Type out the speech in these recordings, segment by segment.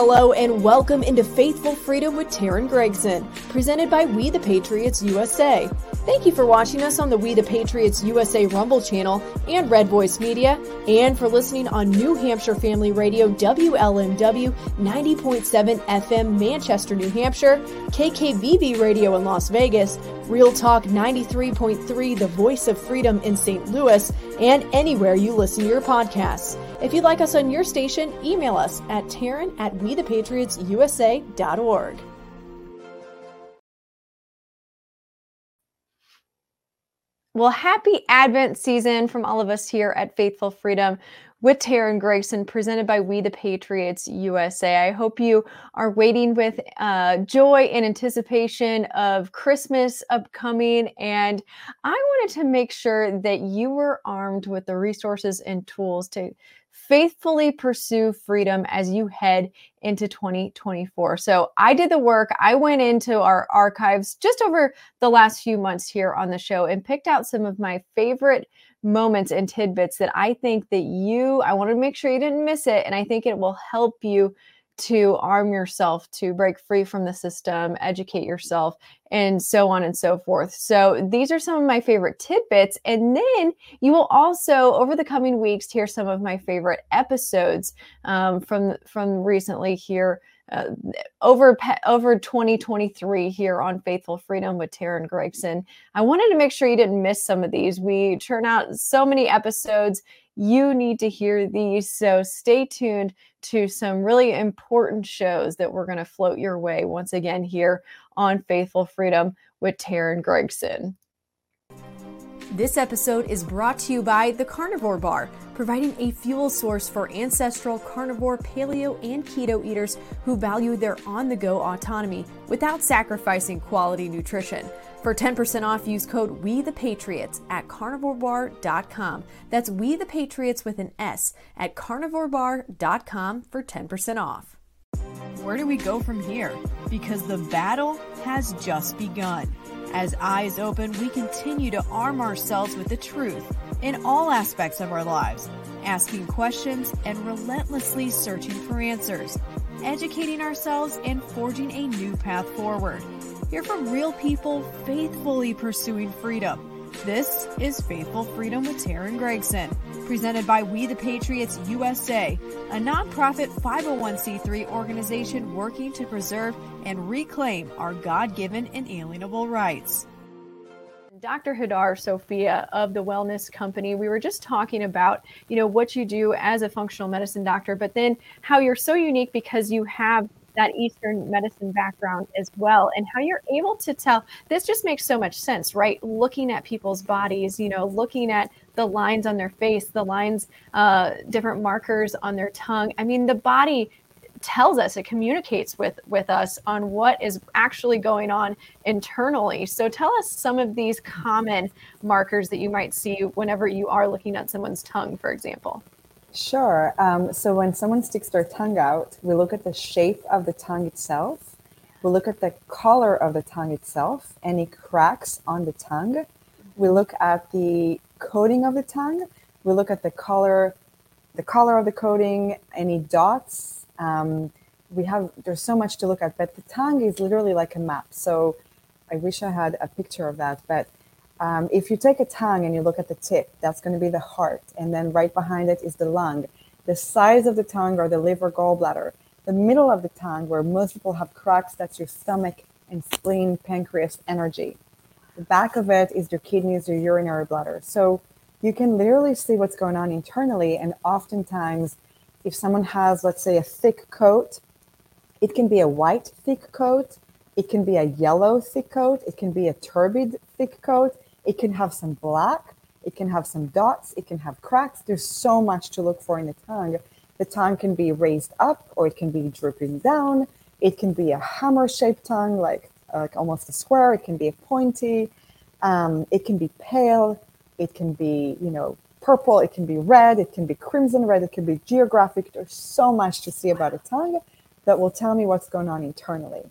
Hello and welcome into Faithful Freedom with Teryn Gregson, presented by We the Patriots USA. Thank you for watching us on the We the Patriots USA Rumble channel and Red Voice Media, and for listening on New Hampshire Family Radio WLMW 90.7 FM Manchester, New Hampshire, KKVB Radio in Las Vegas, Real Talk 93.3 The Voice of Freedom in St. Louis, and anywhere you listen to your podcasts. If you'd like us on your station, email us at Teryn at WeThePatriotsUSA.org. Well, happy Advent season from all of us here at Faithful Freedom with Teryn Gregson, presented by We the Patriots USA. I hope you are waiting with uh, joy and anticipation of Christmas upcoming. And I wanted to make sure that you were armed with the resources and tools to faithfully pursue freedom as you head into 2024. So I did the work. I went into our archives just over the last few months here on the show and picked out some of my favorite moments and tidbits that I think that you, I want to make sure you didn't miss it. And I think it will help you to arm yourself to break free from the system, educate yourself, and so on and so forth. So, these are some of my favorite tidbits. And then you will also, over the coming weeks, hear some of my favorite episodes um, from, from recently here. Uh, over over 2023 here on Faithful Freedom with Teryn Gregson. I wanted to make sure you didn't miss some of these. We churn out so many episodes. You need to hear these. So stay tuned to some really important shows that we're going to float your way once again here on Faithful Freedom with Teryn Gregson. This episode is brought to you by the Carnivore Bar, providing a fuel source for ancestral carnivore, paleo, and keto eaters who value their on the go autonomy without sacrificing quality nutrition. For 10% off, use code We the Patriots at carnivorebar.com. That's We the Patriots with an S at carnivorebar.com for 10% off. Where do we go from here? Because the battle has just begun. As eyes open, we continue to arm ourselves with the truth in all aspects of our lives, asking questions and relentlessly searching for answers, educating ourselves and forging a new path forward. Hear from real people faithfully pursuing freedom. This is Faithful Freedom with Teryn Gregson, presented by We the Patriots USA, a nonprofit 501c3 organization working to preserve and reclaim our God given inalienable rights. Dr. Hadar Sophia of the Wellness Company. We were just talking about, you know, what you do as a functional medicine doctor, but then how you're so unique because you have that Eastern medicine background as well, and how you're able to tell. This just makes so much sense, right? Looking at people's bodies, you know, looking at the lines on their face, the lines, uh, different markers on their tongue. I mean, the body tells us it communicates with with us on what is actually going on internally so tell us some of these common markers that you might see whenever you are looking at someone's tongue for example Sure. Um, so when someone sticks their tongue out, we look at the shape of the tongue itself. We look at the color of the tongue itself, any cracks on the tongue. We look at the coating of the tongue. We look at the color, the color of the coating, any dots. Um, we have there's so much to look at, but the tongue is literally like a map. So I wish I had a picture of that, but um, if you take a tongue and you look at the tip, that's going to be the heart. And then right behind it is the lung. The sides of the tongue are the liver, gallbladder. The middle of the tongue, where most people have cracks, that's your stomach and spleen, pancreas, energy. The back of it is your kidneys, your urinary bladder. So you can literally see what's going on internally. And oftentimes, if someone has, let's say, a thick coat, it can be a white thick coat, it can be a yellow thick coat, it can be a turbid thick coat it can have some black, it can have some dots, it can have cracks. There's so much to look for in the tongue. The tongue can be raised up or it can be drooping down. It can be a hammer shaped tongue, like, like almost a square. It can be a pointy. Um, it can be pale. It can be, you know, purple. It can be red. It can be crimson red. It can be geographic. There's so much to see about a tongue that will tell me what's going on internally.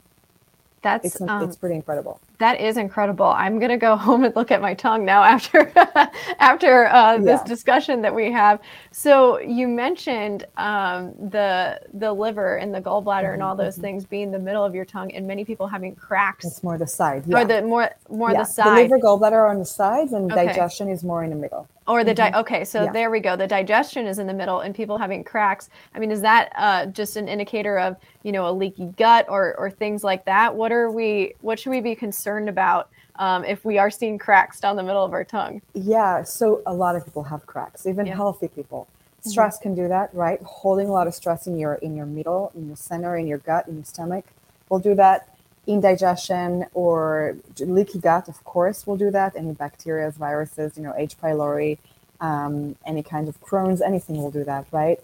That's It's um, it's pretty incredible. that is incredible. I'm gonna go home and look at my tongue now after after uh, this Yeah. discussion that we have. So you mentioned um, the the liver and the gallbladder and all Mm-hmm, those things being the middle of your tongue, and many people having cracks It's more the side. or the more more yeah. the side The liver gallbladder are on the sides and Okay. digestion is more in the middle. Or the di- okay. So Mm-hmm. Yeah. there we go. The digestion is in the middle, and people having cracks. I mean, is that uh, just an indicator of you know a leaky gut or or things like that? What are we? What should we be concerned about um, if we are seeing cracks down the middle of our tongue? Yeah, so a lot of people have cracks, even Yeah. Mm-hmm. healthy people. Stress can do that, right? Holding a lot of stress in your in your middle, in your center, in your gut, in your stomach will do that. Indigestion or leaky gut, of course, will do that. Any bacteria, viruses, you know, H. pylori, um, any kind of Crohn's, anything will do that, right?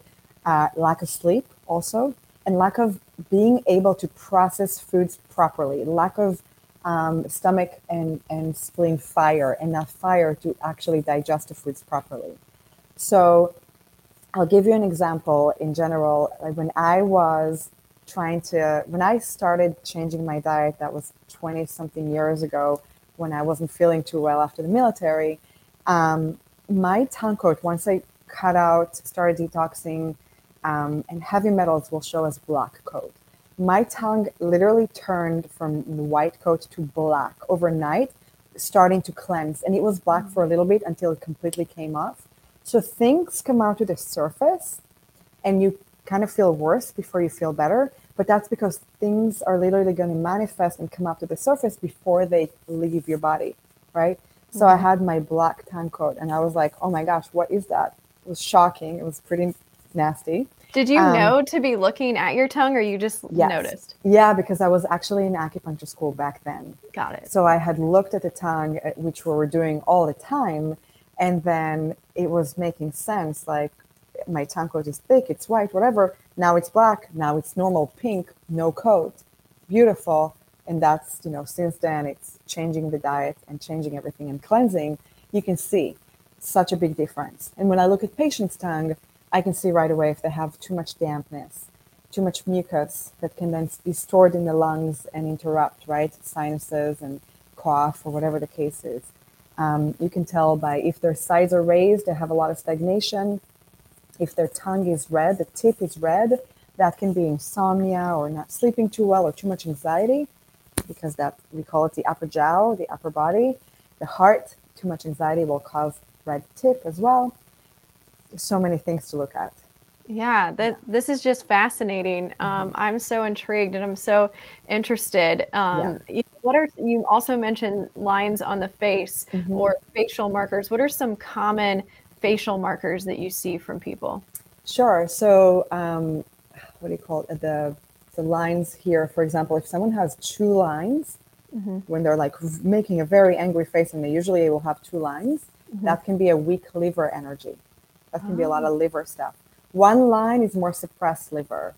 Uh, lack of sleep also, and lack of being able to process foods properly. Lack of um, stomach and, and spleen fire, enough fire to actually digest the foods properly. So I'll give you an example in general. Like when I was trying to, when I started changing my diet, that was 20 something years ago, when I wasn't feeling too well after the military, um, my tongue coat, once I cut out, started detoxing, um, and heavy metals will show as black coat. My tongue literally turned from white coat to black overnight, starting to cleanse. And it was black for a little bit until it completely came off. So things come out to the surface and you kind of feel worse before you feel better. But that's because things are literally going to manifest and come up to the surface before they leave your body, right? So I had my black tongue coat and I was like, oh my gosh, what is that? It was shocking. It was pretty nasty. Did you Um, know to be looking at your tongue, or you just Yes. noticed? Yeah, because I was actually in acupuncture school back then. Got it. So I had looked at the tongue, uh, which we were doing all the time, and then it was making sense. Like my tongue coat is thick, it's white, whatever. Now it's black. Now it's normal pink, no coat, beautiful. And that's you know since then it's changing the diet and changing everything and cleansing. You can see such a big difference. And when I look at patients' tongue, I can see right away if they have too much dampness, too much mucus that can then be stored in the lungs and interrupt, right? Sinuses and cough or whatever the case is. Um, you can tell by if their sides are raised, they have a lot of stagnation. If their tongue is red, the tip is red, that can be insomnia or not sleeping too well or too much anxiety because that we call it the upper jiao, the upper body. The heart, too much anxiety will cause red tip as well. So many things to look at. Yeah, that this is just fascinating. Um, I'm so intrigued and I'm so interested. Um, you- What are you also mentioned lines on the face or facial markers? What are some common facial markers that you see from people? Sure. So, um, what do you call it? The the lines here, for example, if someone has two lines, when they're like making a very angry face, and they usually will have two lines, that can be a weak liver energy. That can be a lot of liver stuff. One line is more suppressed liver.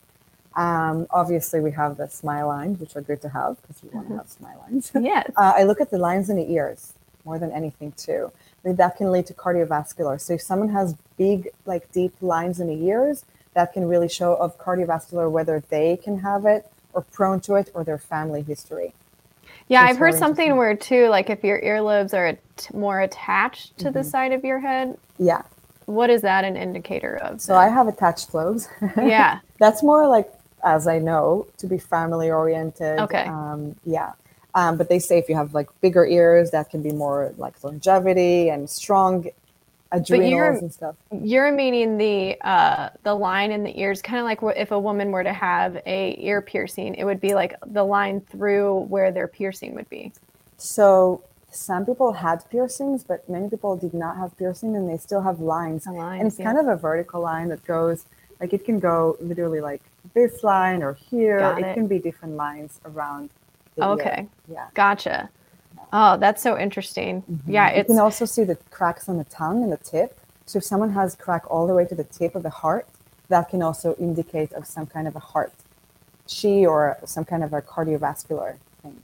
Um, obviously, we have the smile lines, which are good to have because we want to have smile lines. Yes. Uh, I look at the lines in the ears more than anything too. That can lead to cardiovascular. So if someone has big, like deep lines in the ears, that can really show of cardiovascular whether they can have it or prone to it or their family history. Yeah, I've heard something where too, like if your earlobes are at- more attached to the Mm-hmm. side of your head, Yeah. what is that an indicator of? So I have attached lobes. yeah. That's more like, as I know, to be family oriented. Okay. Um, yeah. Um, but they say if you have like bigger ears, that can be more like longevity and strong adrenals you're- and stuff. You're meaning the uh, the line in the ears, kind of like if a woman were to have a ear piercing, it would be like the line through where their piercing would be. So some people had piercings, but many people did not have piercing and they still have lines. Lines, and it's yeah. kind of a vertical line that goes like it can go literally like this line or here. Got it, it. can be different lines around. Okay. Yeah. Gotcha. Oh, that's so interesting. Mm-hmm. Yeah, You can also see the cracks on the tongue and the tip. So if someone has crack all the way to the tip of the heart, that can also indicate of some kind of a heart chi or some kind of a cardiovascular thing.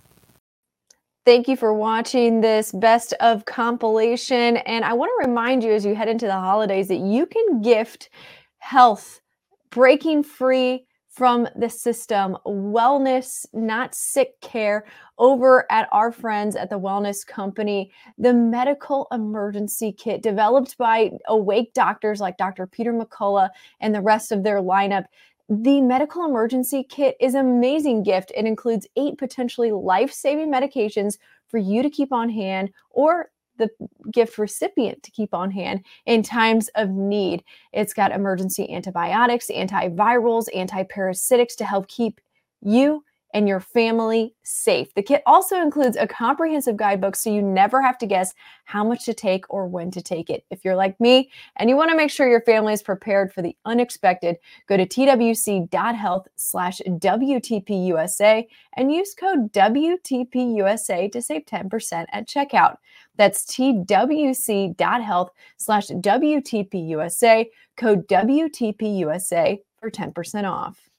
Thank you for watching this best of compilation. And I want to remind you as you head into the holidays that you can gift health, breaking free from the system wellness, not sick care, over at our friends at the Wellness Company. The medical emergency kit developed by awake doctors like Dr. Peter McCullough and the rest of their lineup. The medical emergency kit is an amazing gift. It includes eight potentially life saving medications for you to keep on hand or the gift recipient to keep on hand in times of need. It's got emergency antibiotics, antivirals, antiparasitics to help keep you and your family safe. The kit also includes a comprehensive guidebook so you never have to guess how much to take or when to take it. If you're like me and you want to make sure your family is prepared for the unexpected, go to twc.health slash WTPUSA and use code WTPUSA to save 10% at checkout. That's twc.health slash WTPUSA, code WTPUSA for 10% off.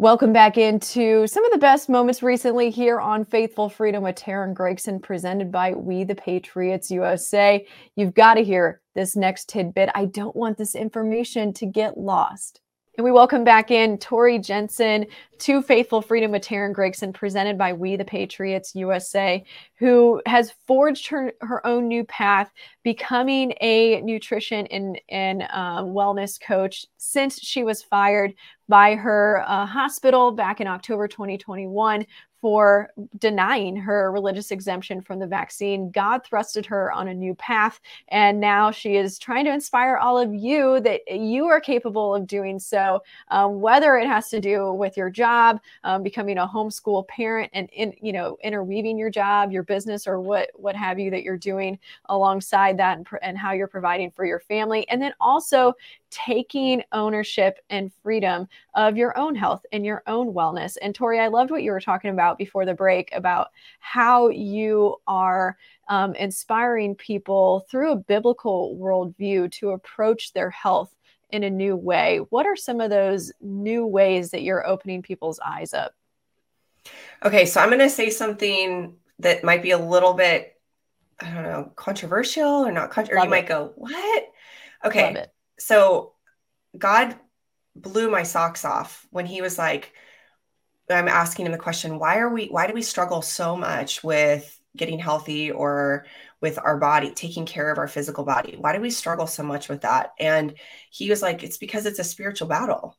Welcome back into some of the best moments recently here on Faithful Freedom with Teryn Gregson, presented by We the Patriots USA. You've got to hear this next tidbit. I don't want this information to get lost. And we welcome back in Tori Jensen to Faithful Freedom with Teryn Gregson, presented by We the Patriots USA, who has forged her, her own new path, becoming a nutrition and, and uh, wellness coach since she was fired by her uh, hospital back in October 2021 for denying her religious exemption from the vaccine. God thrusted her on a new path, and now she is trying to inspire all of you that you are capable of doing so, um, whether it has to do with your job, um, becoming a homeschool parent, and in you know interweaving your job, your business, or what what have you that you're doing alongside that, and, and how you're providing for your family, and then also taking ownership and freedom of your own health and your own wellness. And Tori, I loved what you were talking about before the break about how you are um, inspiring people through a biblical worldview to approach their health in a new way. What are some of those new ways that you're opening people's eyes up? Okay, so I'm going to say something that might be a little bit, I don't know, controversial or not, con- or you it. might go, what? Okay, so God blew my socks off when he was like, I'm asking him the question, why are we, why do we struggle so much with getting healthy or with our body, taking care of our physical body? Why do we struggle so much with that? And he was like, it's because it's a spiritual battle.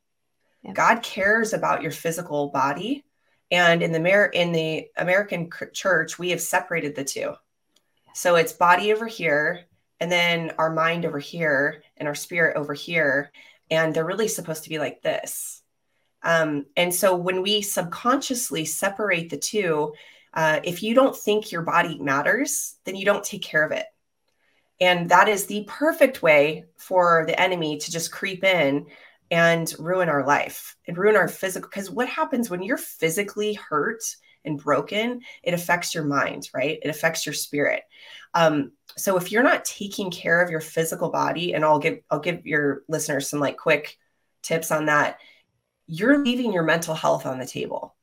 Yeah. God cares about your physical body. And in the Mer- in the American church, we have separated the two. So it's body over here and then our mind over here and our spirit over here and they're really supposed to be like this um, and so when we subconsciously separate the two uh, if you don't think your body matters then you don't take care of it. And that is the perfect way for the enemy to just creep in and ruin our life and ruin our physical because what happens when you're physically hurt and broken it affects your mind right? It affects your spirit. Um, so if you're not taking care of your physical body and i'll give i'll give your listeners some like quick tips on that you're leaving your mental health on the table.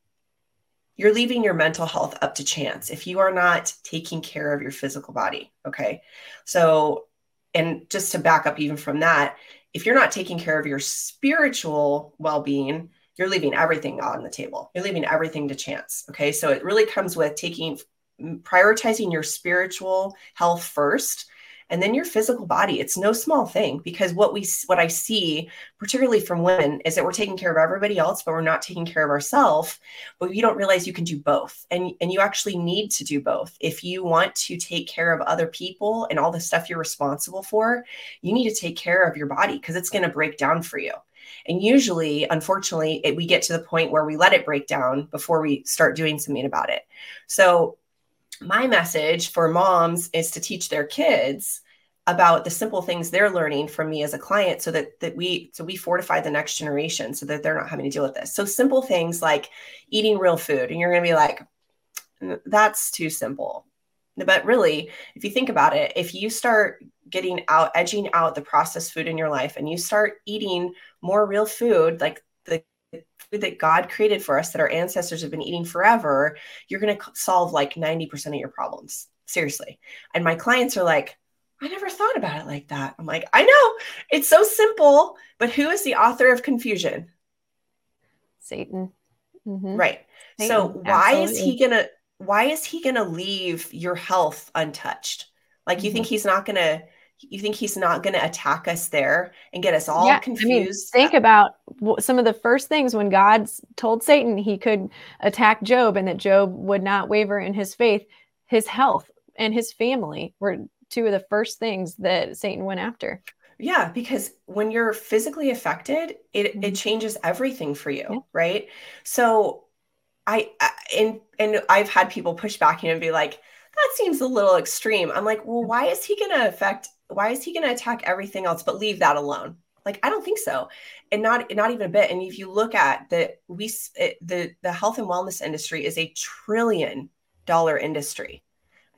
You're leaving your mental health up to chance if you are not taking care of your physical body okay? So and just to back up even from that if you're not taking care of your spiritual well-being you're leaving everything on the table. You're leaving everything to chance okay? So it really comes with taking prioritizing your spiritual health first and then your physical body it's no small thing because what we what i see particularly from women is that we're taking care of everybody else but we're not taking care of ourselves but you don't realize you can do both. And and you actually need to do both. If you want to take care of other people and all the stuff you're responsible for you need to take care of your body because it's going to break down for you. And usually, unfortunately, it, we get to the point where we let it break down before we start doing something about it. So, my message for moms is to teach their kids about the simple things they're learning from me as a client so that that we so we fortify the next generation so that they're not having to deal with this. So simple things like eating real food and you're going to be like that's too simple. But really if you think about it if you start getting out edging out the processed food in your life and you start eating more real food like food that God created for us that our ancestors have been eating forever, you're going to solve like 90% of your problems. Seriously. And my clients are like, I never thought about it like that. I'm like, I know it's so simple, but who is the author of confusion? Satan. Mm-hmm. Right. Satan, so why absolutely. is he gonna why is he gonna leave your health untouched? Like you mm-hmm. think he's not gonna you think he's not going to attack us there and get us all yeah, confused? I mean, think about some of the first things when God told Satan he could attack Job and that Job would not waver in his faith. His health and his family were two of the first things that Satan went after. Yeah, because when you're physically affected, it, mm-hmm. it changes everything for you, yeah. right? So I, I and and I've had people push back and be like, that seems a little extreme. I'm like, well, why is he going to affect why is he going to attack everything else but leave that alone? Like i don't think so. And not not even a bit. And if you look at the we it, the the health and wellness industry is a trillion dollar industry.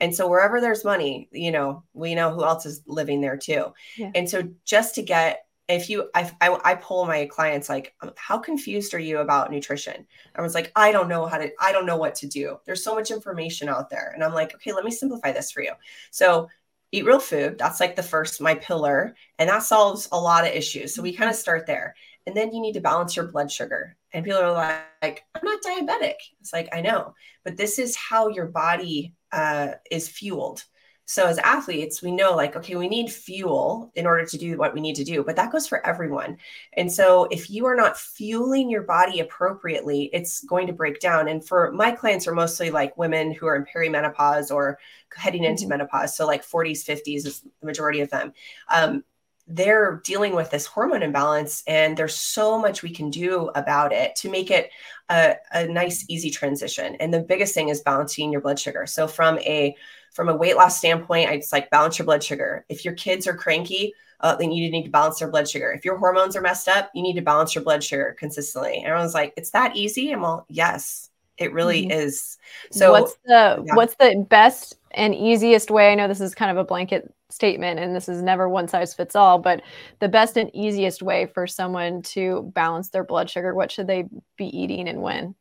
And so wherever there's money you know we know who else is living there too. Yeah. and so just to get if you I, I, I pull my clients like um, how confused are you about nutrition? I was like i don't know how to i don't know what to do. There's so much information out there. And i'm like okay let me simplify this for you. So eat real food. That's like the first, my pillar. And that solves a lot of issues. So we kind of start there. And then you need to balance your blood sugar. And people are like, I'm not diabetic. It's like, I know, but this is how your body uh, is fueled. So as athletes, we know like, okay, we need fuel in order to do what we need to do, but that goes for everyone. And so if you are not fueling your body appropriately, it's going to break down. And for my clients are mostly like women who are in perimenopause or heading into mm-hmm. menopause. So like 40s, 50s is the majority of them. Um, they're dealing with this hormone imbalance and there's so much we can do about it to make it a, a nice easy transition and the biggest thing is balancing your blood sugar so from a from a weight loss standpoint, I just like balance your blood sugar. If your kids are cranky, uh, then you need to balance their blood sugar. If your hormones are messed up, you need to balance your blood sugar consistently. Everyone's like, it's that easy. I'm all, yes, it really mm-hmm. is. So what's the yeah. what's the best and easiest way? I know this is kind of a blanket statement and this is never one size fits all, but the best and easiest way for someone to balance their blood sugar, what should they be eating and when?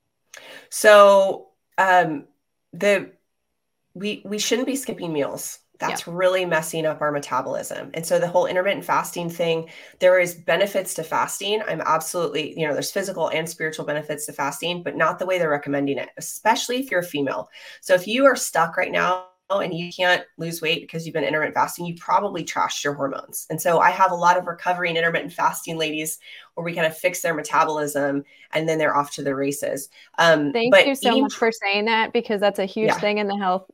So um the we we shouldn't be skipping meals that's yeah. really messing up our metabolism. And so the whole intermittent fasting thing there is benefits to fasting. I'm absolutely you know there's physical and spiritual benefits to fasting but not the way they're recommending it especially if you're a female. So if you are stuck right now and you can't lose weight because you've been intermittent fasting, you probably trashed your hormones. And so I have a lot of recovering intermittent fasting ladies where we kind of fix their metabolism and then they're off to the races. Um, Thank you so eating- much for saying that because that's a huge yeah. thing in the health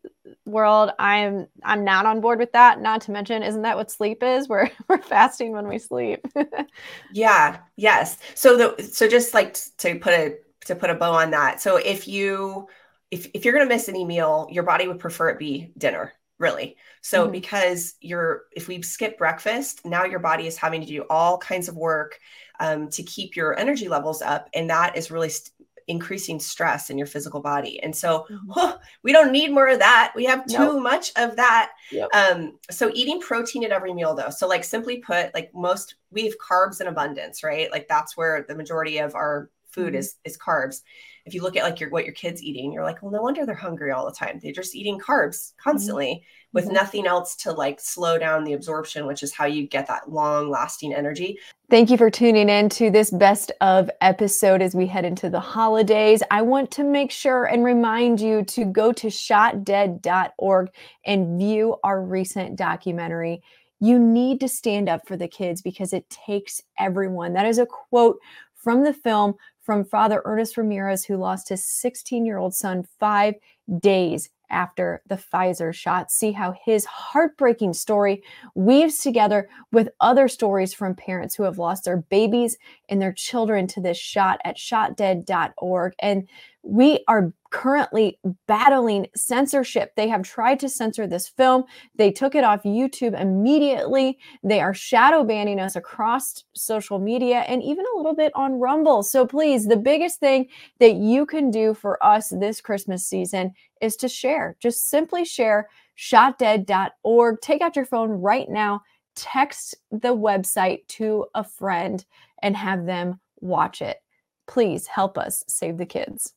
world. I'm I'm not on board with that. Not to mention, isn't that what sleep is? We're we're fasting when we sleep. yeah. Yes. So the so just like to put a to put a bow on that. So if you if, if you're going to miss any meal, your body would prefer it be dinner, really. So mm-hmm. because you're, if we skip breakfast, now your body is having to do all kinds of work um, to keep your energy levels up. And that is really st- increasing stress in your physical body. And so mm-hmm. oh, we don't need more of that. We have too nope. much of that. Yep. Um, so eating protein at every meal though. So like simply put, like most we have carbs in abundance, right? Like that's where the majority of our food mm-hmm. is is carbs if you look at like your what your kids eating you're like well no wonder they're hungry all the time they're just eating carbs constantly mm-hmm. with mm-hmm. nothing else to like slow down the absorption which is how you get that long lasting energy Thank you for tuning in to this best of episode as we head into the holidays. I want to make sure and remind you to go to shotdead.org and view our recent documentary. You need to stand up for the kids because it takes everyone. That is a quote from the film from Father Ernest Ramirez, who lost his 16 year old son five days after the Pfizer shot. See how his heartbreaking story weaves together with other stories from parents who have lost their babies and their children to this shot at shotdead.org. And we are currently battling censorship. They have tried to censor this film. They took it off YouTube immediately. They are shadow banning us across social media and even a little bit on Rumble. So please, the biggest thing that you can do for us this Christmas season is to share. Just simply share shotdead.org. Take out your phone right now, text the website to a friend and have them watch it. Please help us save the kids.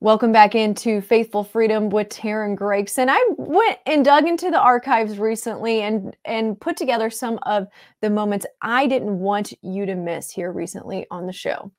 Welcome back into Faithful Freedom with Teryn Gregson. I went and dug into the archives recently and and put together some of the moments I didn't want you to miss here recently on the show.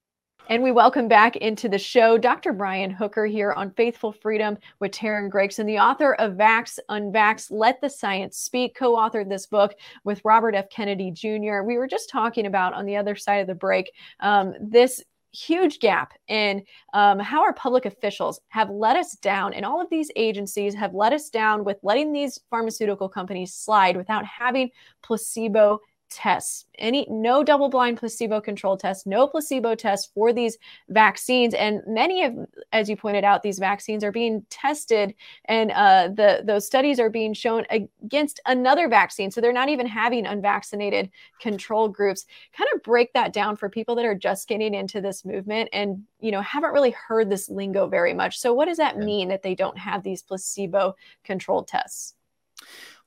And we welcome back into the show Dr. Brian Hooker here on Faithful Freedom with Teryn Gregson, the author of Vax Unvax, Let the Science Speak, co authored this book with Robert F. Kennedy Jr. We were just talking about on the other side of the break um, this huge gap in um, how our public officials have let us down, and all of these agencies have let us down with letting these pharmaceutical companies slide without having placebo tests any no double blind placebo control tests no placebo tests for these vaccines. And many of as you pointed out these vaccines are being tested and uh, the those studies are being shown against another vaccine. So they're not even having unvaccinated control groups. Kind of break that down for people that are just getting into this movement and you know haven't really heard this lingo very much. So what does that mean that they don't have these placebo controlled tests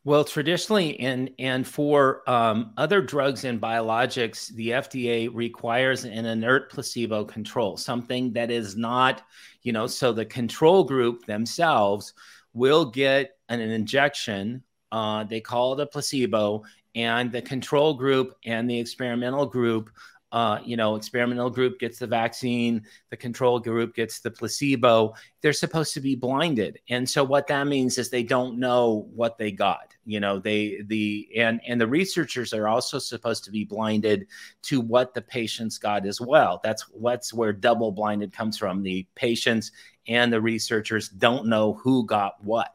well, traditionally, and and for um, other drugs and biologics, the FDA requires an inert placebo control, something that is not, you know, so the control group themselves will get an, an injection. Uh, they call it a placebo, and the control group and the experimental group uh, you know, experimental group gets the vaccine, the control group gets the placebo. They're supposed to be blinded, and so what that means is they don't know what they got. You know, they the and and the researchers are also supposed to be blinded to what the patients got as well. That's what's where double blinded comes from. The patients and the researchers don't know who got what,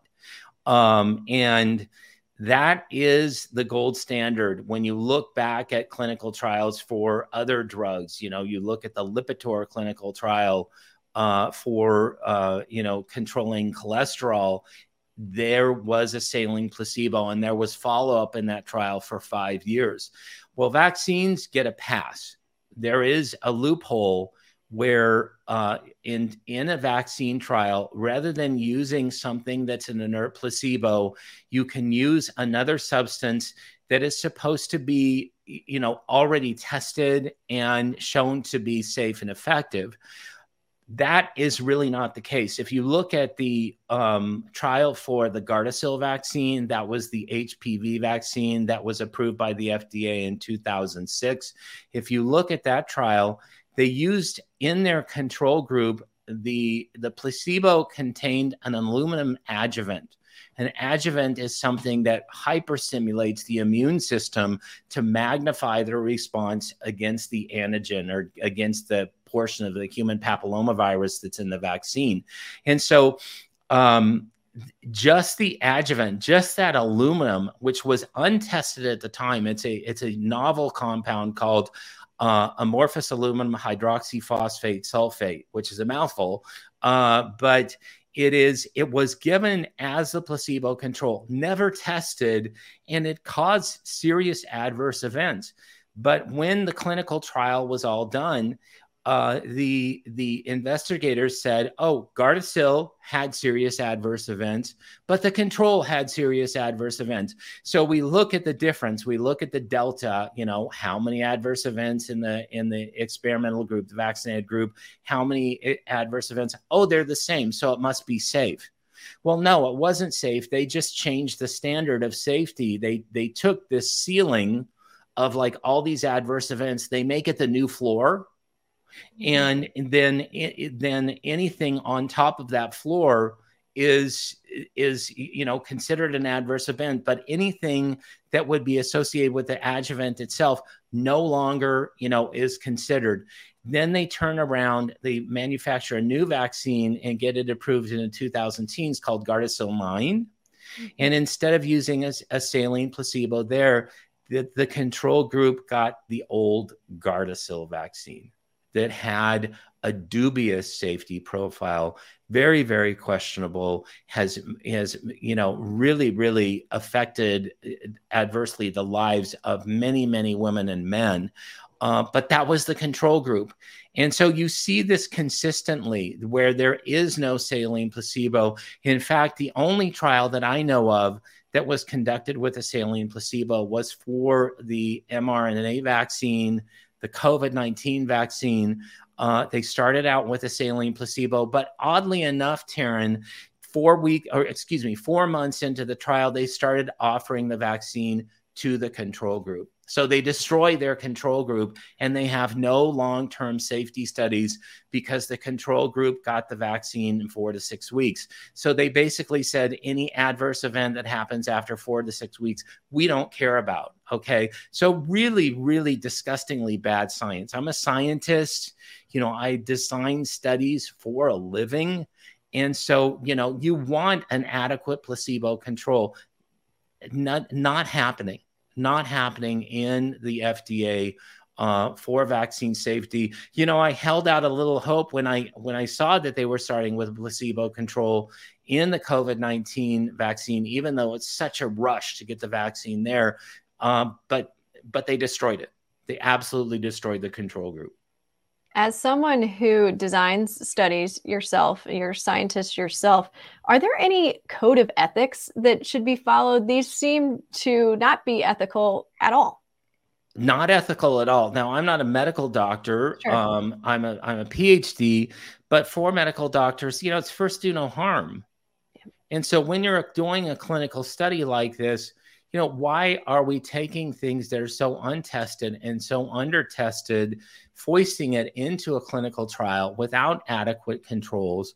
um, and that is the gold standard when you look back at clinical trials for other drugs. You know you look at the lipitor clinical trial uh, for uh, you know controlling cholesterol. There was a saline placebo and there was follow-up in that trial for five years. Well vaccines get a pass. There is a loophole where uh, in in a vaccine trial, rather than using something that's an inert placebo, you can use another substance that is supposed to be, you know, already tested and shown to be safe and effective. That is really not the case. If you look at the um, trial for the Gardasil vaccine, that was the HPV vaccine that was approved by the FDA in 2006. If you look at that trial, they used in their control group the the placebo contained an aluminum adjuvant an adjuvant is something that hyperstimulates the immune system to magnify the response against the antigen or against the portion of the human papillomavirus that's in the vaccine. And so, um, just the adjuvant, just that aluminum, which was untested at the time, it's a it's a novel compound called uh, amorphous aluminum hydroxyphosphate sulfate, which is a mouthful, uh, but it is it was given as a placebo control, never tested, and it caused serious adverse events. But when the clinical trial was all done, uh, the the investigators said, "Oh, Gardasil had serious adverse events, but the control had serious adverse events." So we look at the difference. We look at the delta. You know, how many adverse events in the in the experimental group, the vaccinated group? How many adverse events? Oh, they're the same, so it must be safe. Well, no, it wasn't safe. They just changed the standard of safety. They they took this ceiling of like all these adverse events. They make it the new floor Mm-hmm. and then eh, eh, then anything on top of that floor is is you know considered an adverse event. But anything that would be associated with the adjuvant itself no longer you know is considered. Then they turn around they manufacture a new vaccine and get it approved in the 2010s called gardasil 9 mm-hmm. and instead of using a, a saline placebo there the, the control group got the old gardasil vaccine that had a dubious safety profile very very questionable has has you know really really affected adversely the lives of many many women and men. Uh, but that was the control group. And so you see this consistently where there is no saline placebo. In fact the only trial that i know of that was conducted with a saline placebo was for the mrna vaccine the COVID 19 vaccine. Uh, they started out with a saline placebo, but oddly enough, Teryn, four week or excuse me, four months into the trial, they started offering the vaccine to the control group. So they destroy their control group and they have no long term safety studies because the control group got the vaccine in four to six weeks. So they basically said any adverse event that happens after four to six weeks, we don't care about. Okay. So really, really disgustingly bad science. I'm a scientist. You know, I design studies for a living. And so, you know, you want an adequate placebo control. Not, not happening not happening in the FDA uh, for vaccine safety. You know, I held out a little hope when I when I saw that they were starting with placebo control in the COVID nineteen vaccine, even though it's such a rush to get the vaccine there. Um, but but they destroyed it. They absolutely destroyed the control group. As someone who designs studies yourself, you're a scientist yourself, are there any code of ethics that should be followed? These seem to not be ethical at all. Not ethical at all. Now, I'm not a medical doctor. Sure. Um, I'm a I'm a PhD, but for medical doctors, you know, it's first do no harm. Yeah. And so when you're doing a clinical study like this, you know, why are we taking things that are so untested and so under tested, foisting it into a clinical trial without adequate controls?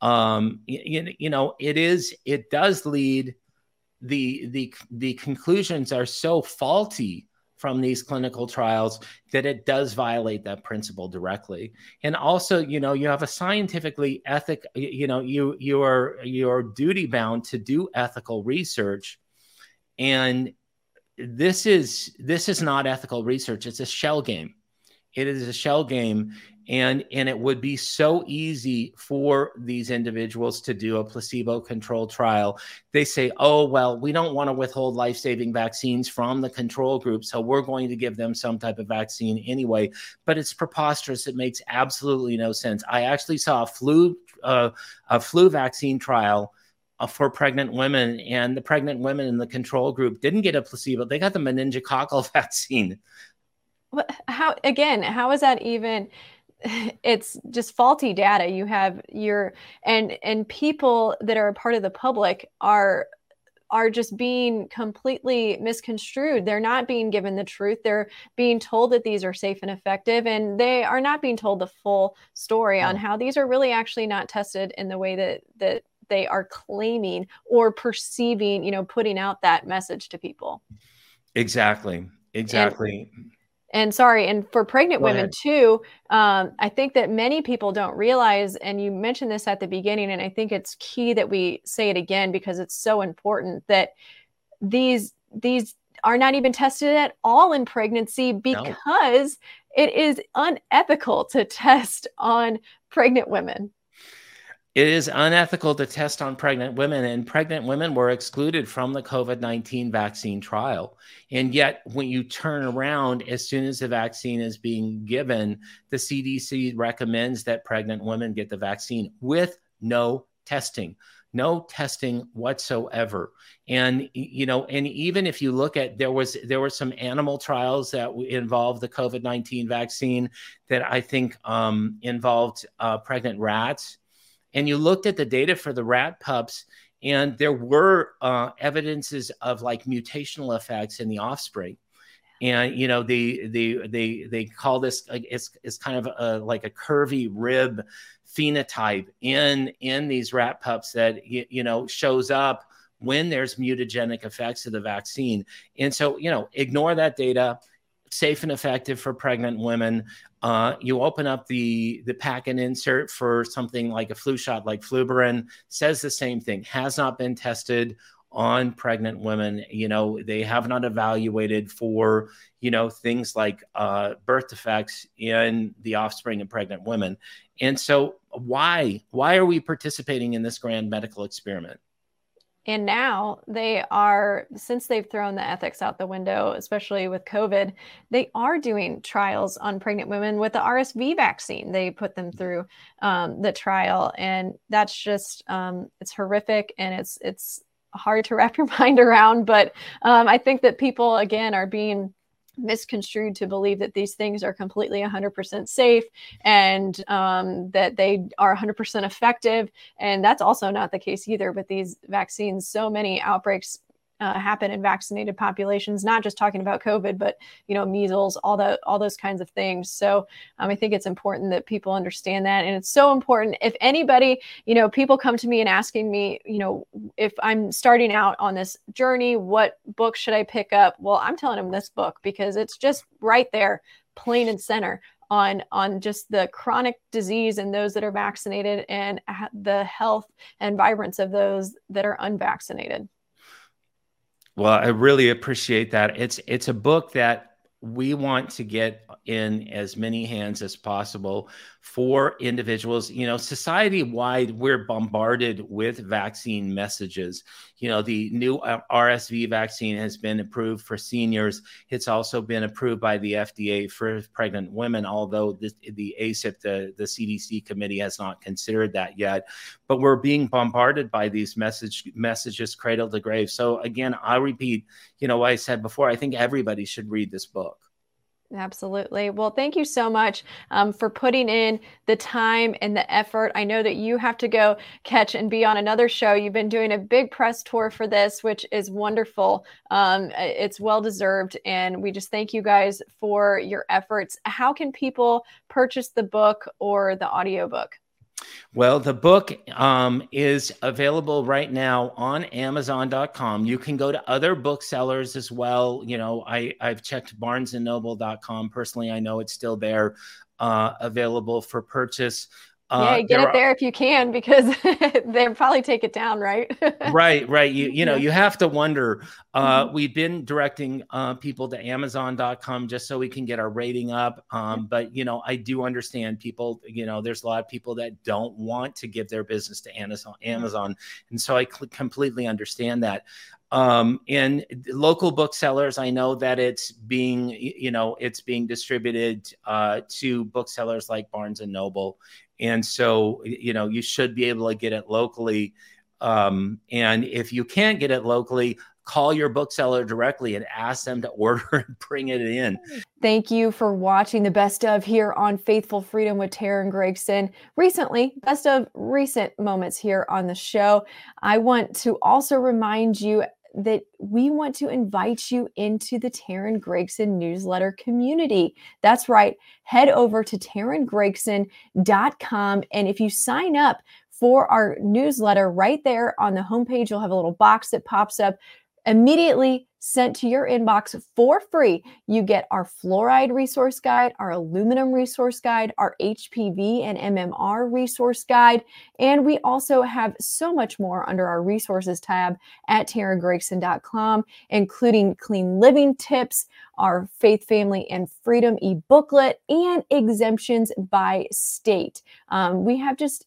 Um, you, you know, it is, it does lead the the the conclusions are so faulty from these clinical trials that it does violate that principle directly and also you know you have a scientifically ethic you know you you are you're duty bound to do ethical research and this is this is not ethical research. It's a shell game. It is a shell game. And and it would be so easy for these individuals to do a placebo controlled trial. They say oh well we don't want to withhold life-saving vaccines from the control group so we're going to give them some type of vaccine anyway. But it's preposterous. It makes absolutely no sense. I actually saw a flu uh, a flu vaccine trial uh, for pregnant women, and the pregnant women in the control group didn't get a placebo; they got the meningococcal vaccine. How again? How is that even? It's just faulty data. You have your and and people that are a part of the public are are just being completely misconstrued. They're not being given the truth. They're being told that these are safe and effective, and they are not being told the full story on how these are really actually not tested in the way that that they are claiming or perceiving, you know, putting out that message to people. Exactly. Exactly. And, and sorry, and for pregnant Go women ahead. too, um, I think that many people don't realize, and you mentioned this at the beginning, and I think it's key that we say it again because it's so important that these these are not even tested at all in pregnancy because no. it is unethical to test on pregnant women. It is unethical to test on pregnant women, and pregnant women were excluded from the COVID 19 vaccine trial. And yet, when you turn around, as soon as the vaccine is being given, the CDC recommends that pregnant women get the vaccine with no testing no testing whatsoever and you know and even if you look at there was there were some animal trials that involved the covid-19 vaccine that i think um, involved uh, pregnant rats and you looked at the data for the rat pups and there were uh, evidences of like mutational effects in the offspring. And you know they they they they call this like it's, it's kind of a, like a curvy rib phenotype in in these rat pups that you know shows up when there's mutagenic effects of the vaccine. And so you know ignore that data safe and effective for pregnant women. Uh, you open up the the pack and insert for something like a flu shot, like Flubarin, says the same thing. Has not been tested on pregnant women. You know, they have not evaluated for you know things like uh, birth defects in the offspring of pregnant women. And so, why why are we participating in this grand medical experiment? And now they are, since they've thrown the ethics out the window, especially with COVID, they are doing trials on pregnant women with the RSV vaccine. They put them through um, the trial, and that's just um, it's horrific and it's it's hard to wrap your mind around. But um, I think that people again are being misconstrued to believe that these things are completely 100% safe and um, that they are 100% effective. And that's also not the case either with these vaccines. So many outbreaks uh, happen in vaccinated populations not just talking about covid but you know measles all the all those kinds of things. So um, i think it's important that people understand that and it's so important. If anybody you know people come to me and asking me you know if i'm starting out on this journey what book should i pick up? Well i'm telling them this book because it's just right there plain and center on on just the chronic disease and those that are vaccinated and the health and vibrance of those that are unvaccinated well, I really appreciate that. It's it's a book that we want to get in as many hands as possible for individuals. You know, society wide, we're bombarded with vaccine messages. You know, the new uh, RSV vaccine has been approved for seniors. It's also been approved by the FDA for pregnant women, although the, the ACIP, the, the CDC committee, has not considered that yet. But we're being bombarded by these message messages cradle to grave. So again, I repeat, you know, what I said before, I think everybody should read this book. Absolutely. Well, thank you so much um, for putting in the time and the effort. I know that you have to go catch and be on another show. You've been doing a big press tour for this, which is wonderful. Um, it's well deserved. And we just thank you guys for your efforts. How can people purchase the book or the audiobook? Well, the book um, is available right now on Amazon.com. You can go to other booksellers as well. You know, I, I've checked BarnesandNoble.com. Personally, I know it's still there, uh, available for purchase. Uh, yeah, get it there if you can because they'll probably take it down, right? right, right. You you know you have to wonder. Uh, mm-hmm. We've been directing uh, people to Amazon.com just so we can get our rating up. Um, but you know, I do understand people. You know, there's a lot of people that don't want to give their business to Amazon, Amazon, and so I cl- completely understand that. Um, and local booksellers, I know that it's being, you know, it's being distributed uh, to booksellers like Barnes and Noble and so you know you should be able to get it locally. Um, and if you can't get it locally call your bookseller directly and ask them to order and bring it in. Thank you for watching the best of here on faithful freedom with teryn gregson. Recently best of recent moments here on the show. I want to also remind you that we want to invite you into the Teryn Gregson newsletter community. That's right. Head over to TerynGregson.com. And if you sign up for our newsletter right there on the homepage, you'll have a little box that pops up immediately sent to your inbox for free. You get our fluoride resource guide, our aluminum resource guide, our HPV and MMR resource guide, and we also have so much more under our resources tab at teryngregson.com, including clean living tips, our faith, family, and freedom e-booklet, and exemptions by state. Um, we have just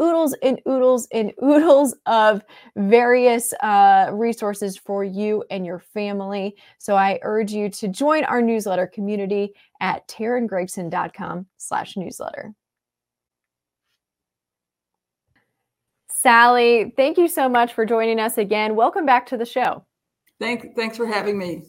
oodles and oodles and oodles of various uh, resources for you and your family. So I urge you to join our newsletter community at teryngregson.com slash newsletter. Sally, thank you so much for joining us again. Welcome back to the show. Thank, thanks for having me.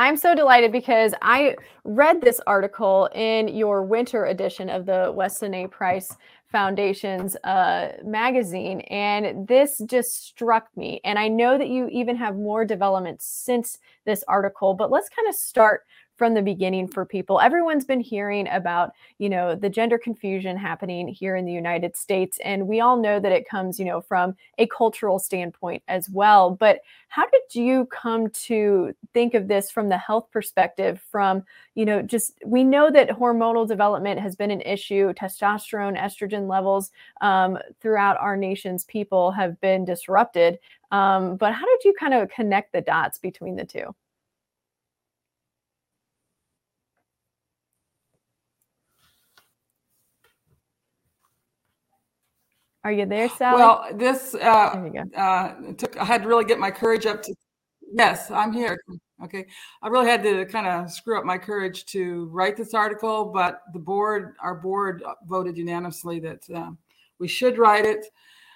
I'm so delighted because I read this article in your winter edition of the Weston A. Price Foundation's uh, magazine, and this just struck me. And I know that you even have more developments since this article, but let's kind of start from the beginning for people. Everyone's been hearing about, you know, the gender confusion happening here in the United States. And we all know that it comes, you know, from a cultural standpoint as well. But how did you come to think of this from the health perspective? From, you know, just we know that hormonal development has been an issue, testosterone, estrogen levels um, throughout our nation's people have been disrupted. Um, but how did you kind of connect the dots between the two? Are you there, Sally? Well, this uh, uh, took. I had to really get my courage up to. Yes, I'm here. Okay, I really had to kind of screw up my courage to write this article, but the board, our board, voted unanimously that uh, we should write it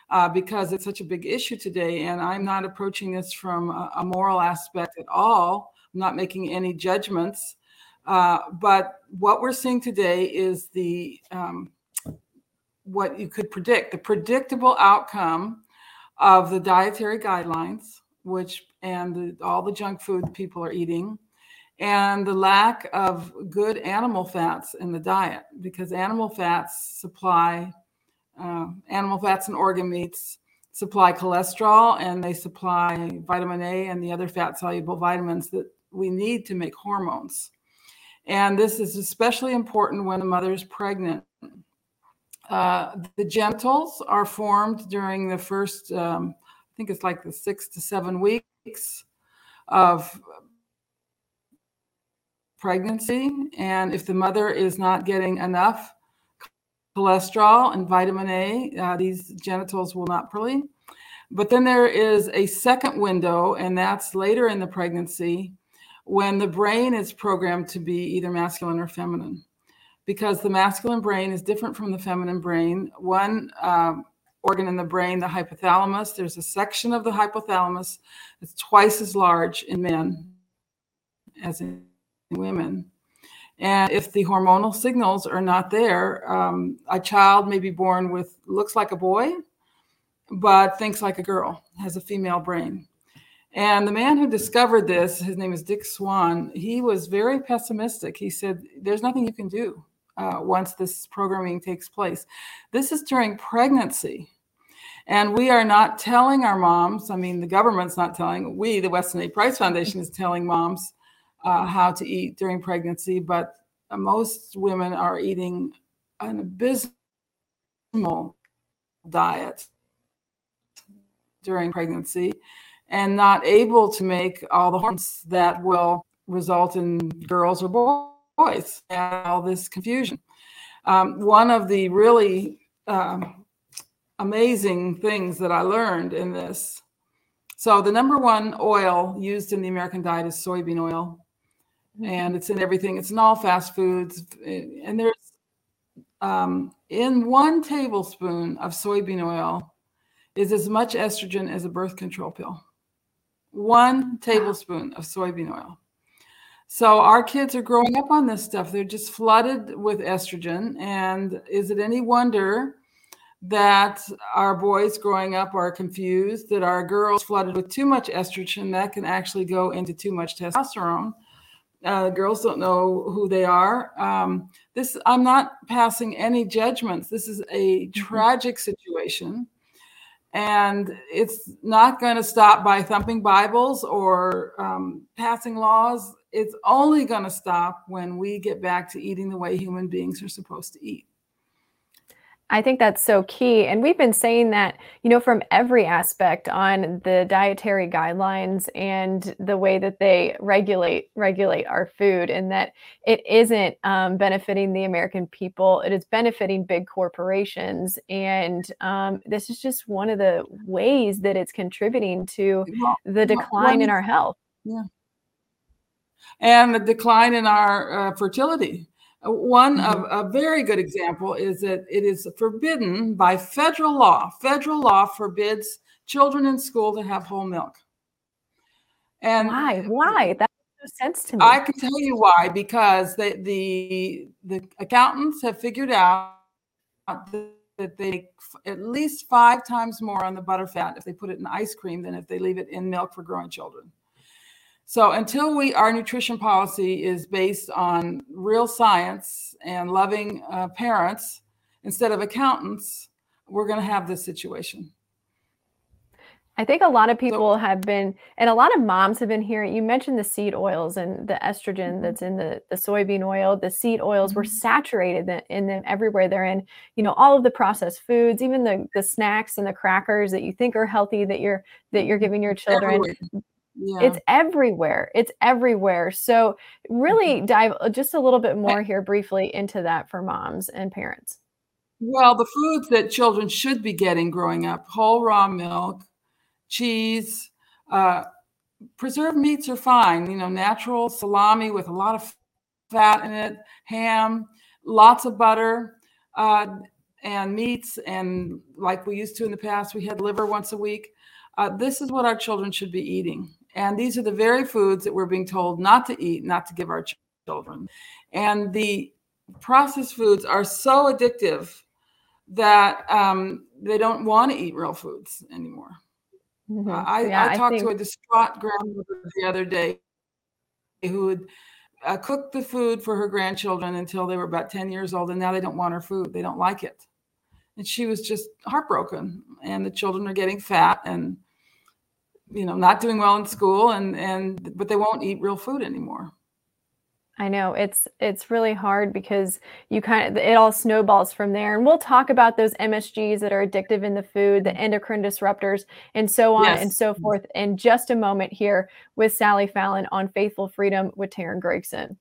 uh, because it's such a big issue today. And I'm not approaching this from a, a moral aspect at all, I'm not making any judgments. Uh, but what we're seeing today is the um, what you could predict the predictable outcome of the dietary guidelines, which and the, all the junk food people are eating, and the lack of good animal fats in the diet because animal fats supply uh, animal fats and organ meats supply cholesterol and they supply vitamin A and the other fat soluble vitamins that we need to make hormones. And this is especially important when a mother is pregnant. Uh, the genitals are formed during the first, um, I think it's like the six to seven weeks of pregnancy. And if the mother is not getting enough cholesterol and vitamin A, uh, these genitals will not prolene. But then there is a second window, and that's later in the pregnancy when the brain is programmed to be either masculine or feminine. Because the masculine brain is different from the feminine brain. One um, organ in the brain, the hypothalamus, there's a section of the hypothalamus that's twice as large in men as in women. And if the hormonal signals are not there, um, a child may be born with looks like a boy, but thinks like a girl, has a female brain. And the man who discovered this, his name is Dick Swaab, he was very pessimistic. He said, There's nothing you can do uh, once this programming takes place. This is during pregnancy. And we are not telling our moms, I mean, the government's not telling, we, the Weston A. Price Foundation, is telling moms uh, how to eat during pregnancy, but most women are eating an abysmal diet during pregnancy and not able to make all the hormones that will result in girls or boys and all this confusion. Um, one of the really um, amazing things that I learned in this. So, the number one oil used in the American diet is soybean oil, and it's in everything. It's in all fast foods, and there's um, in one tablespoon of soybean oil is as much estrogen as a birth control pill one tablespoon of soybean oil. So our kids are growing up on this stuff. They're just flooded with estrogen. And is it any wonder that our boys growing up are confused, that our girls flooded with too much estrogen that can actually go into too much testosterone? Uh, girls don't know who they are. Um, this I'm not passing any judgments. This is a mm-hmm. tragic situation and it's not going to stop by thumping Bibles or um, passing laws. It's only going to stop when we get back to eating the way human beings are supposed to eat. I think that's so key. And we've been saying that, you know, from every aspect on the dietary guidelines and the way that they regulate regulate our food and that it isn't um, benefiting the American people. It is benefiting big corporations. And um, this is just one of the ways that it's contributing to the decline in our health. Yeah. And the decline in our uh, fertility one mm-hmm. of a very good example is that it is forbidden by federal law. Federal law forbids children in school to have whole milk. And why? Why? That makes no sense to me. I can tell you why. Because the the, the accountants have figured out that they at least five times more on the butterfat if they put it in ice cream than if they leave it in milk for growing children. So until we our nutrition policy is based on real science and loving uh, parents instead of accountants, we're going to have this situation. I think a lot of people so, have been, and a lot of moms have been hearing. You mentioned the seed oils and the estrogen mm-hmm. that's in the, the soybean oil. The seed oils mm-hmm. were saturated in them everywhere. They're in, you know, all of the processed foods, even the the snacks and the crackers that you think are healthy that you're that you're giving your children. Everywhere. Yeah. It's everywhere. It's everywhere. So, really mm-hmm. dive uh, just a little bit more here briefly into that for moms and parents. Well, the foods that children should be getting growing up whole raw milk, cheese, uh, preserved meats are fine, you know, natural salami with a lot of fat in it, ham, lots of butter. Uh, and meats and like we used to in the past we had liver once a week uh, this is what our children should be eating And these are the very foods that we're being told not to eat, not to give our children. And the processed foods are so addictive that um, they don't want to eat real foods anymore. Mm-hmm. I, yeah, I, talked I think... to a distraught grandmother the other day who would uh, cook the food for her grandchildren until they were about 10 years old, and now they don't want her food. They don't like it. And she was just heartbroken. And the children are getting fat and you know not doing well in school and and but they won't eat real food anymore. I know it's it's really hard because you kind of it all snowballs from there, and we'll talk about those MSGs that are addictive in the food, the mm-hmm. endocrine disruptors, and so on yes. and so forth. In just a moment here with Sally Fallon on Faithful Freedom with Teryn Gregson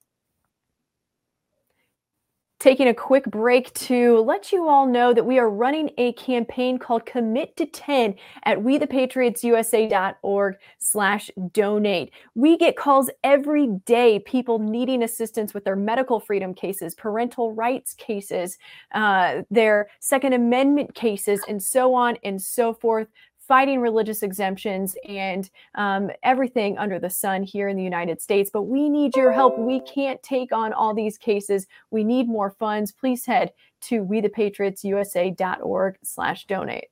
taking a quick break to let you all know that we are running a campaign called Commit to 10 at wethepatriotsusa.org slash donate. We get calls every day, people needing assistance with their medical freedom cases, parental rights cases, uh, their Second Amendment cases, and so on and so forth fighting religious exemptions and um, everything under the sun here in the United States. But we need your help. We can't take on all these cases. We need more funds. Please head to wethepatriotsusa.org slash donate.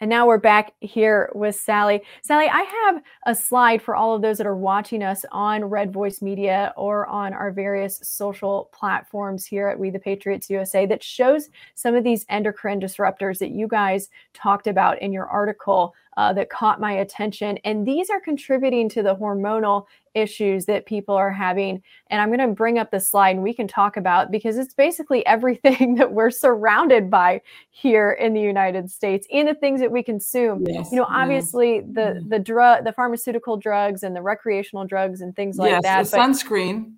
And now we're back here with Sally. Sally, I have a slide for all of those that are watching us on Red Voice Media or on our various social platforms here at We the Patriots USA that shows some of these endocrine disruptors that you guys talked about in your article uh, that caught my attention. And these are contributing to the hormonal issues that people are having. And I'm going to bring up the slide and we can talk about because it's basically everything that we're surrounded by here in the United States and the things that we consume. Yes, you know, obviously the the drug, the pharmaceutical drugs and the recreational drugs and things like yes, that. The but, sunscreen.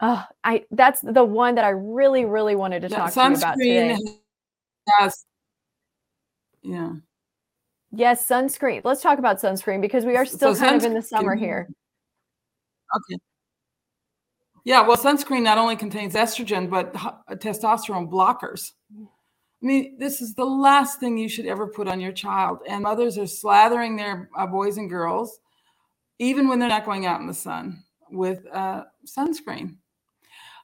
Oh, I that's the one that I really, really wanted to talk to you about today. Has, yeah. Yes, sunscreen. Let's talk about sunscreen because we are still so kind of in the summer here. Okay. Yeah, well, sunscreen not only contains estrogen, but testosterone blockers. I mean, this is the last thing you should ever put on your child. And mothers are slathering their uh, boys and girls, even when they're not going out in the sun, with uh, sunscreen.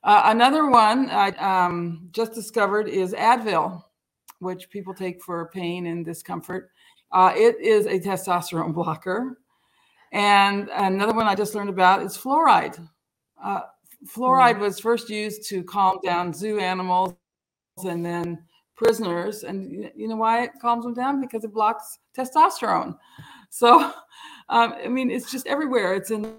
Uh, another one I um, just discovered is Advil, which people take for pain and discomfort. Uh, it is a testosterone blocker. And another one I just learned about is fluoride. Uh, fluoride mm-hmm. was first used to calm down zoo animals and then prisoners. And you know why it calms them down? Because it blocks testosterone. So, um, I mean, it's just everywhere. It's in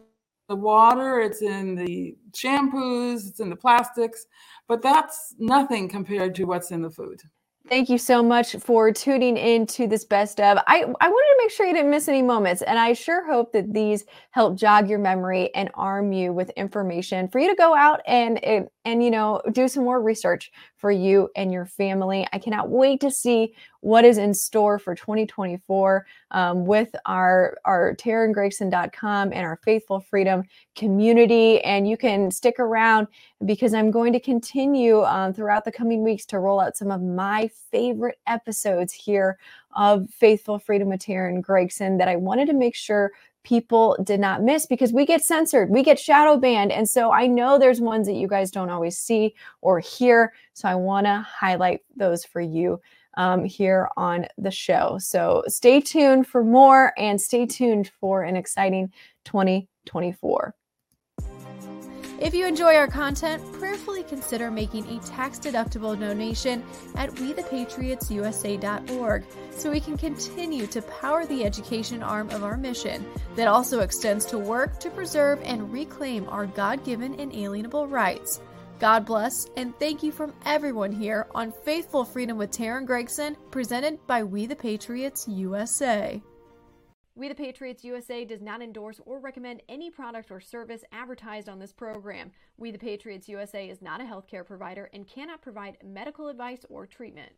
the water, it's in the shampoos, it's in the plastics, but that's nothing compared to what's in the food. Thank you so much for tuning in to this best of. I, I wanted to make sure you didn't miss any moments, and I sure hope that these help jog your memory and arm you with information for you to go out and and, and you know do some more research for you and your family. I cannot wait to see what is in store for 2024 um, with our our TerynGregson.com and our Faithful Freedom community. And you can stick around because I'm going to continue um, throughout the coming weeks to roll out some of my favorite episodes here of Faithful Freedom with Teryn Gregson that I wanted to make sure people did not miss because we get censored, we get shadow banned. And so I know there's ones that you guys don't always see or hear. So I want to highlight those for you um, here on the show. So stay tuned for more and stay tuned for an exciting 2024. If you enjoy our content, consider making a tax deductible donation at wethepatriotsusa.org so we can continue to power the education arm of our mission that also extends to work to preserve and reclaim our God given inalienable rights. God bless, and thank you from everyone here on Faithful Freedom with Teryn Gregson, presented by We the Patriots USA. We the Patriots USA does not endorse or recommend any product or service advertised on this program. We the Patriots USA is not a healthcare provider and cannot provide medical advice or treatment.